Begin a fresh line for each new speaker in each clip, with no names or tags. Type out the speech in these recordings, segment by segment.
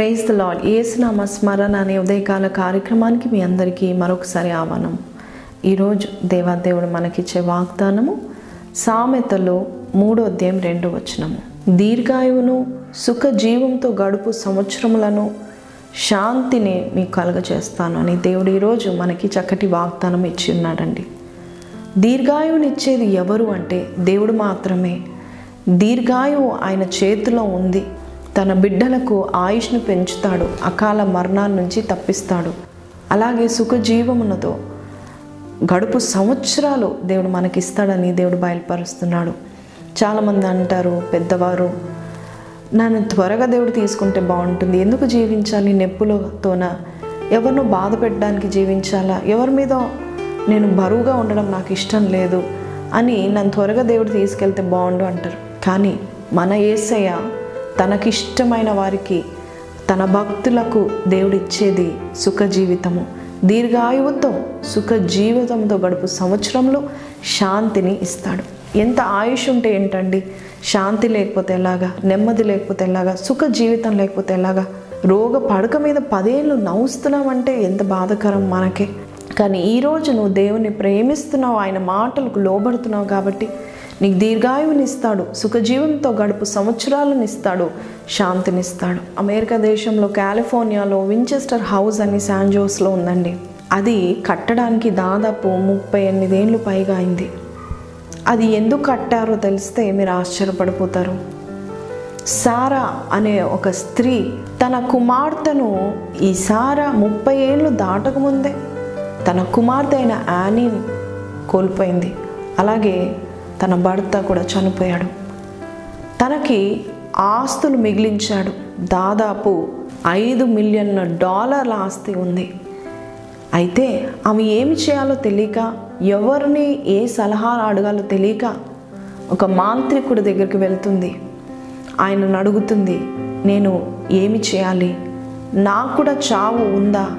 Praise the lord ఏసునామ స్మరణ అనే ఉదయకాల కార్యక్రమానికి మీ అందరికీ మరొకసారి ఆహ్వానం. ఈరోజు దేవాదేవుడు మనకిచ్చే వాగ్దానము సామెతలో మూడో అధ్యాయం రెండో వచనము. దీర్ఘాయువును సుఖ జీవంతో గడుపు సంవత్సరములను శాంతిని మీకు కలుగజేస్తాను అని దేవుడు ఈరోజు మనకి చక్కటి వాగ్దానం ఇచ్చి ఉన్నాడండి. దీర్ఘాయువునిచ్చేది ఎవరు అంటే దేవుడు మాత్రమే. దీర్ఘాయువు ఆయన చేతిలో ఉంది. తన బిడ్డలకు ఆయుష్ను పెంచుతాడు అకాల మరణాల నుంచి తప్పిస్తాడు. అలాగే సుఖజీవమునతో గడుపు సంవత్సరాలు దేవుడు మనకిస్తాడని దేవుడు బయలుపరుస్తున్నాడు. చాలామంది అంటారు పెద్దవారు నన్ను త్వరగా దేవుడు తీసుకుంటే బాగుంటుంది. ఎందుకు జీవించాలి నొప్పులతోన? ఎవరినో బాధ పెట్టడానికి జీవించాలా? ఎవరి మీద నేను బరువుగా ఉండడం నాకు ఇష్టం లేదు అని నన్ను త్వరగా దేవుడు తీసుకెళ్తే బాగుండు అంటారు. కానీ మన ఏసయ్య తనకిష్టమైన వారికి తన భక్తులకు దేవుడిచ్చేది సుఖజీవితము. సుఖ జీవితము దీర్ఘాయువుతో సుఖ జీవితంతో గడుపు సంవత్సరంలో శాంతిని ఇస్తాడు. ఎంత ఆయుష్ ఉంటే ఏంటండి? శాంతి లేకపోతే ఎలాగా? నెమ్మది లేకపోతే ఎలాగా? సుఖ జీవితం లేకపోతే ఎలాగా? రోగ పడక మీద పదేళ్ళు నవ్వుస్తున్నామంటే ఎంత బాధకరం మనకే. కానీ ఈరోజు నువ్వు దేవుని ప్రేమిస్తున్నావు ఆయన మాటలకు లోబడుతున్నావు కాబట్టి నీకు దీర్ఘాయువునిస్తాడు సుఖజీవంతో గడుపు సంవత్సరాలను ఇస్తాడు శాంతినిస్తాడు. అమెరికా దేశంలో కాలిఫోర్నియాలో వించెస్టర్ హౌస్ అని శాంజోస్లో ఉందండి. అది కట్టడానికి దాదాపు ముప్పై ఎనిమిదేళ్ళు పైగా అయింది. అది ఎందుకు కట్టారో తెలిస్తే మీరు ఆశ్చర్యపడిపోతారు. సారా అనే ఒక స్త్రీ తన కుమార్తెను ఈ సారా ముప్పై ఏళ్ళు దాటకముందే తన కుమార్తె అయిన యానీని కోల్పోయింది. అలాగే తన భర్త కూడా చనిపోయాడు. తనకి ఆస్తులు మిగిలించాడు. దాదాపు ఐదు మిలియన్ డాలర్ల ఆస్తి ఉంది. అయితే ఆమె ఏమి చేయాలో తెలియక ఎవరిని ఏ సలహా అడగాలో తెలియక ఒక మాంత్రికుడి దగ్గరికి వెళ్తుంది. ఆయనను అడుగుతుంది నేను ఏమి చేయాలి? నాకు కూడా చావు ఉందా?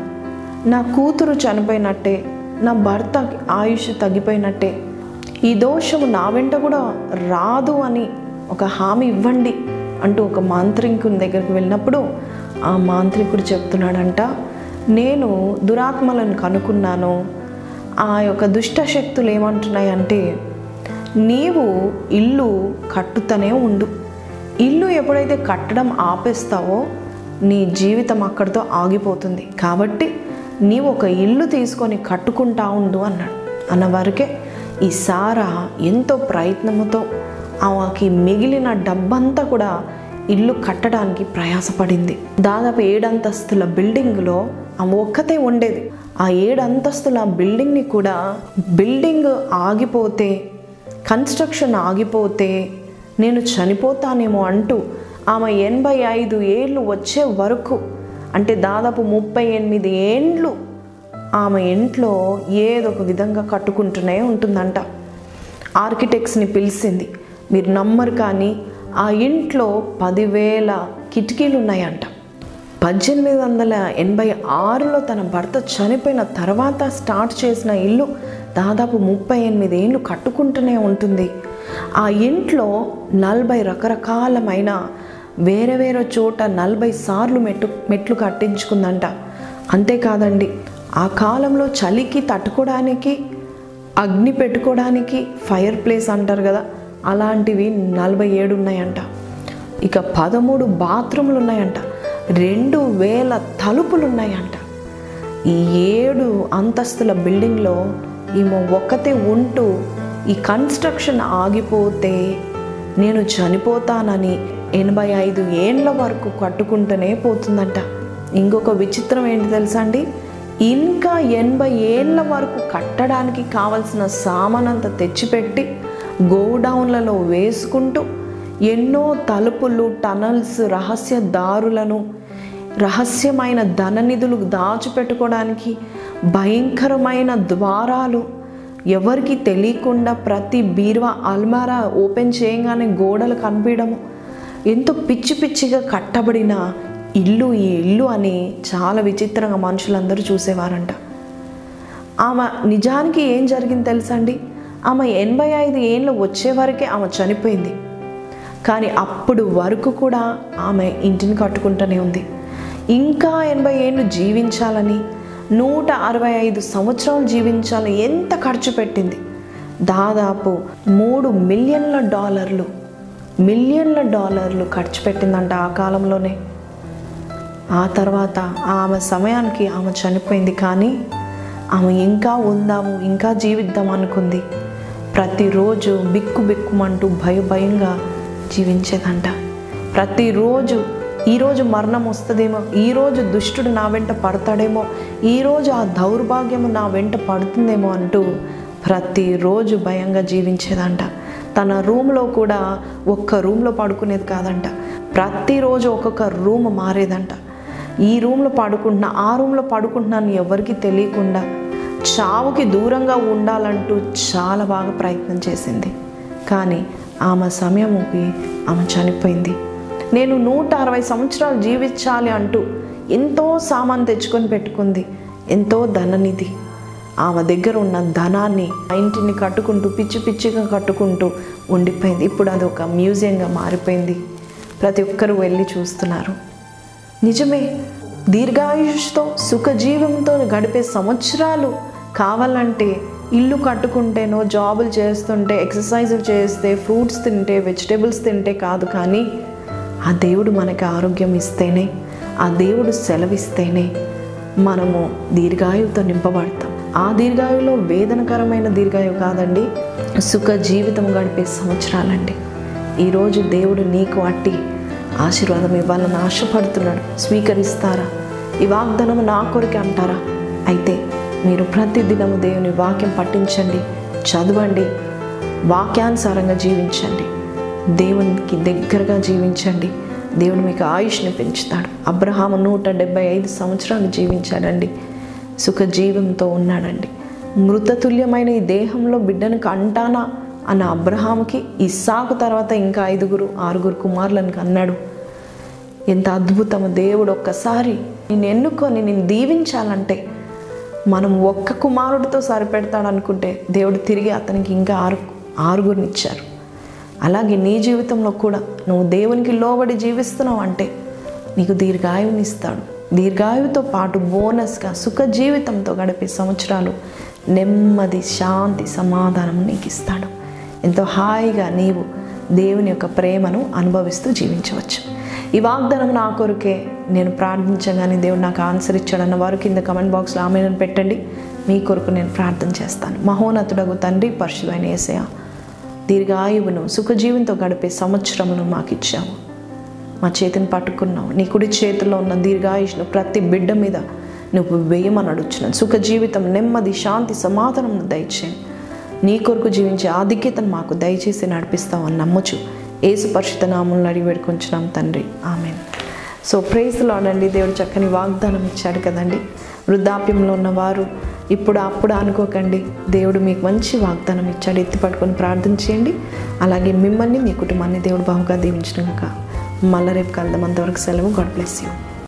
నా కూతురు చనిపోయినట్టే నా భర్త ఆయుష్ తగ్గిపోయినట్టే. ఈ దోషము నా వెంట కూడా రాదు అని ఒక హామీ ఇవ్వండి అంటూ ఒక మాంత్రికుని దగ్గరికి వెళ్ళినప్పుడు ఆ మాంత్రికుడు చెప్తున్నాడంట నేను దురాత్మలను కనుక్కున్నాను. ఆ యొక్క దుష్ట శక్తులు ఏమంటున్నాయంటే నీవు ఇల్లు కట్టుతూనే ఉండు. ఇల్లు ఎప్పుడైతే కట్టడం ఆపేస్తావో నీ జీవితం అక్కడితో ఆగిపోతుంది. కాబట్టి నీవు ఒక ఇల్లు తీసుకొని కట్టుకుంటా ఉండు అన్నాడు. అన్న వరకే ఈ సారా ఎంతో ప్రయత్నముతో ఆమెకి మిగిలిన డబ్బంతా కూడా ఇల్లు కట్టడానికి ప్రయాసపడింది. దాదాపు ఏడంతస్తుల బిల్డింగ్లో ఆమె ఒక్కతే ఉండేది. ఆ ఏడు అంతస్తుల బిల్డింగ్ని కూడా బిల్డింగ్ ఆగిపోతే కన్స్ట్రక్షన్ ఆగిపోతే నేను చనిపోతానేమో అంటూ ఆమె ఎనభై ఐదు ఏళ్ళు వచ్చే వరకు అంటే దాదాపు ముప్పై ఎనిమిది ఏండ్లు ఆమె ఇంట్లో ఏదో ఒక విధంగా కట్టుకుంటూనే ఉంటుందంట. ఆర్కిటెక్ట్స్ని పిలిచింది మీరు నమ్మరు కానీ ఆ ఇంట్లో పదివేల కిటికీలు ఉన్నాయంట. పద్దెనిమిది వందల ఎనభై ఆరులో తన భర్త చనిపోయిన తర్వాత స్టార్ట్ చేసిన ఇల్లు దాదాపు ముప్పై ఎనిమిది ఏళ్ళు కట్టుకుంటూనే ఉంటుంది. ఆ ఇంట్లో నలభై రకరకాలమైన వేరే వేరే చోట నలభై సార్లు మెట్టు మెట్లు కట్టించుకుందంట. అంతేకాదండి ఆ కాలంలో చలికి తట్టుకోవడానికి అగ్ని పెట్టుకోవడానికి ఫైర్ ప్లేస్ అంటారు కదా అలాంటివి నలభై ఏడు ఉన్నాయంట. ఇక పదమూడు బాత్రూమ్లు ఉన్నాయంట రెండు వేల తలుపులు ఉన్నాయంట ఈ ఏడు అంతస్తుల బిల్డింగ్లో ఈమె ఒక్కతే ఉంటూ ఈ కన్స్ట్రక్షన్ ఆగిపోతే నేను చనిపోతానని ఎనభై ఐదు ఏండ్ల వరకు కట్టుకుంటూనే పోతుందంట. ఇంకొక విచిత్రం ఏంటి తెలుసా అండి? ఇంకా ఎనభై ఏళ్ళ వరకు కట్టడానికి కావలసిన సామానంతా తెచ్చిపెట్టి గోడౌన్లలో వేసుకుంటూ ఎన్నో తలుపులు టనల్స్ రహస్య దారులను రహస్యమైన ధననిధులు దాచిపెట్టుకోవడానికి భయంకరమైన ద్వారాలు ఎవరికి తెలియకుండా ప్రతి బీరువా అల్మారా ఓపెన్ చేయగానే గోడలు కనిపించడము. ఎంతో పిచ్చి పిచ్చిగా కట్టబడిన ఇల్లు ఈ ఇల్లు అని చాలా విచిత్రంగా మనుషులందరూ చూసేవారంట. ఆమె నిజానికి ఏం జరిగింది తెలుసా అండి ఆమె ఎనభై ఐదు ఏళ్ళు వచ్చే వరకే ఆమె చనిపోయింది. కానీ అప్పుడు వరకు కూడా ఆమె ఇంటిని కట్టుకుంటూనే ఉంది. ఇంకా ఎనభై ఏళ్ళు జీవించాలని నూట అరవై ఐదు సంవత్సరాలు జీవించాలని ఎంత ఖర్చు పెట్టింది? దాదాపు మూడు మిలియన్ల డాలర్లు. మిలియన్ల డాలర్లు ఖర్చు పెట్టిందంట ఆ కాలంలోనే. ఆ తర్వాత ఆమె సమయానికి ఆమె చనిపోయింది కానీ ఆమె ఇంకా ఉందాము ఇంకా జీవిద్దాం అనుకుంది. ప్రతిరోజు బిక్కు బిక్కుమంటూ భయ భయంగా జీవించేదంట. ప్రతిరోజు ఈరోజు మరణం వస్తుందేమో ఈరోజు దుష్టుడు నా వెంట పడతాడేమో ఈరోజు ఆ దౌర్భాగ్యము నా వెంట పడుతుందేమో అంటూ ప్రతిరోజు భయంగా జీవించేదంట. తన రూమ్లో కూడా ఒక్క రూమ్లో పడుకునేది కాదంట. ప్రతిరోజు ఒక్కొక్క రూమ్ మారేదంట. ఈ రూమ్లో పడుకుంటున్నా ఆ రూమ్లో పడుకుంటున్నాను ఎవరికి తెలియకుండా చావుకి దూరంగా ఉండాలంటూ చాలా బాగా ప్రయత్నం చేసింది. కానీ ఆమె సమయముకి ఆమె చనిపోయింది. నేను నూట అరవై సంవత్సరాలు జీవించాలి అంటూ ఎంతో సామాన్ తెచ్చుకొని పెట్టుకుంది. ఎంతో ధననిధి. ఆమె దగ్గర ఉన్న ధనాన్ని ఆ ఇంటిని కట్టుకుంటూ పిచ్చి పిచ్చిగా కట్టుకుంటూ ఉండిపోయింది. ఇప్పుడు అది ఒక మ్యూజియంగా మారిపోయింది. ప్రతి ఒక్కరూ వెళ్ళి చూస్తున్నారు. నిజమే దీర్ఘాయుష్తో సుఖజీవంతో గడిపే సంవత్సరాలు కావాలంటే ఇల్లు కట్టుకుంటేనో జాబులు చేస్తుంటే ఎక్సర్సైజులు చేస్తే ఫ్రూట్స్ తింటే వెజిటేబుల్స్ తింటే కాదు కానీ ఆ దేవుడు మనకి ఆరోగ్యం ఇస్తేనే ఆ దేవుడు సెలవిస్తేనే మనము దీర్ఘాయువుతో నింపబడతాం. ఆ దీర్ఘాయువులో వేదనకరమైన దీర్ఘాయువు కాదండి సుఖ జీవితం గడిపే సంవత్సరాలండి. ఈరోజు దేవుడు నీకు అట్టి ఆశీర్వాదం ఇవ్వాలని ఆశపడుతున్నాడు. స్వీకరిస్తారా? ఈ వాగ్దానం నా కొరికే అంటారా? అయితే మీరు ప్రతిదినము దేవుని వాక్యం పట్టించండి చదవండి వాక్యానుసారంగా జీవించండి. దేవునికి దగ్గరగా జీవించండి. దేవుడు మీకు ఆయుష్ని పెంచుతాడు. అబ్రహాము నూట డెబ్బై ఐదు సంవత్సరాలు జీవించాడండి. సుఖజీవంతో ఉన్నాడండి. మృతతుల్యమైన ఈ దేహంలో బిడ్డను కంటానా అన్న అబ్రహాంకి ఇస్సాకు తర్వాత ఇంకా ఐదుగురు ఆరుగురు కుమారులను కన్నాడు. ఎంత అద్భుతము దేవుడు ఒక్కసారి నేను ఎన్నుకొని నేను దీవించాలంటే మనం ఒక్క కుమారుడితో సరిపెడతాడు అనుకుంటే దేవుడు తిరిగి అతనికి ఇంకా ఆరు ఆరుగురిని ఇచ్చారు. అలాగే నీ జీవితంలో కూడా నువ్వు దేవునికి లోబడి జీవిస్తున్నావు అంటే నీకు దీర్ఘాయువుని దీర్ఘాయువుతో పాటు బోనస్గా సుఖ జీవితంతో గడిపే సంవత్సరాలు నెమ్మది శాంతి సమాధానం నీకు ఇస్తాడు. ఎంతో హాయిగా నీవు దేవుని యొక్క ప్రేమను అనుభవిస్తూ జీవించవచ్చు. ఈ వాగ్దానం నా కొరకే నేను ప్రార్థించగానే దేవుడు నాకు ఆన్సర్ ఇచ్చాడన్న వారు కింద కమెంట్ బాక్స్లో ఆమెను పెట్టండి. మీ కొరకు నేను ప్రార్థన చేస్తాను. మహోన్నతుడగు తండ్రి పరిశుధైన ఏసయ దీర్ఘాయువును సుఖజీవంతో గడిపే సంవత్సరమును మాకు ఇచ్చాము మా చేతిని పట్టుకున్నావు. నీ కుడి చేతిలో ఉన్న దీర్ఘాయుష్ను ప్రతి బిడ్డ మీద నువ్వు వేయమని అడుగుచున్నాను. సుఖ జీవితం నెమ్మది శాంతి సమాధానం దయచేయండి నీ కొరకు జీవించే ఆధిక్యతను మాకు దయచేసి నడిపిస్తామని నమ్మచ్చు ఏసు పరిషిత నామంలో అడిగి వేడుకొంచున్నాం తండ్రి. ఆమె సో ప్రేస్లో ఆడండి దేవుడు చక్కని వాగ్దానం ఇచ్చాడు కదండి. వృద్ధాప్యంలో ఉన్నవారు ఇప్పుడు అప్పుడు అనుకోకండి. దేవుడు మీకు మంచి వాగ్దానం ఇచ్చాడు. ఎత్తి పట్టుకొని ప్రార్థన చేయండి. అలాగే మిమ్మల్ని మీ కుటుంబాన్ని దేవుడు బాగుగా దీవించినాక మళ్ళీ రేపు కలుద్దాం. అంతవరకు సెలవు. God bless you.